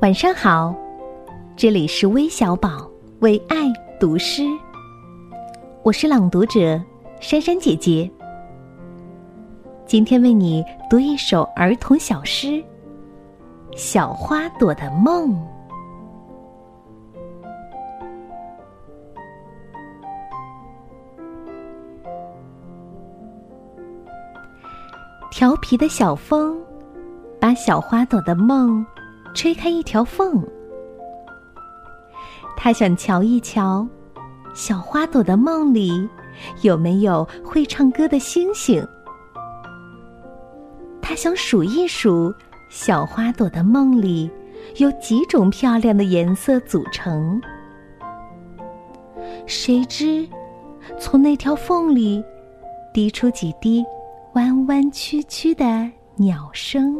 晚上好，这里是微小宝为爱读诗，我是朗读者珊珊姐姐。今天为你读一首儿童小诗《小花朵的梦》。调皮的小风，把小花朵的梦。吹开一条缝，他想瞧一瞧，小花朵的梦里有没有会唱歌的星星。他想数一数，小花朵的梦里有几种漂亮的颜色组成。谁知，从那条缝里滴出几滴弯弯曲曲的鸟声。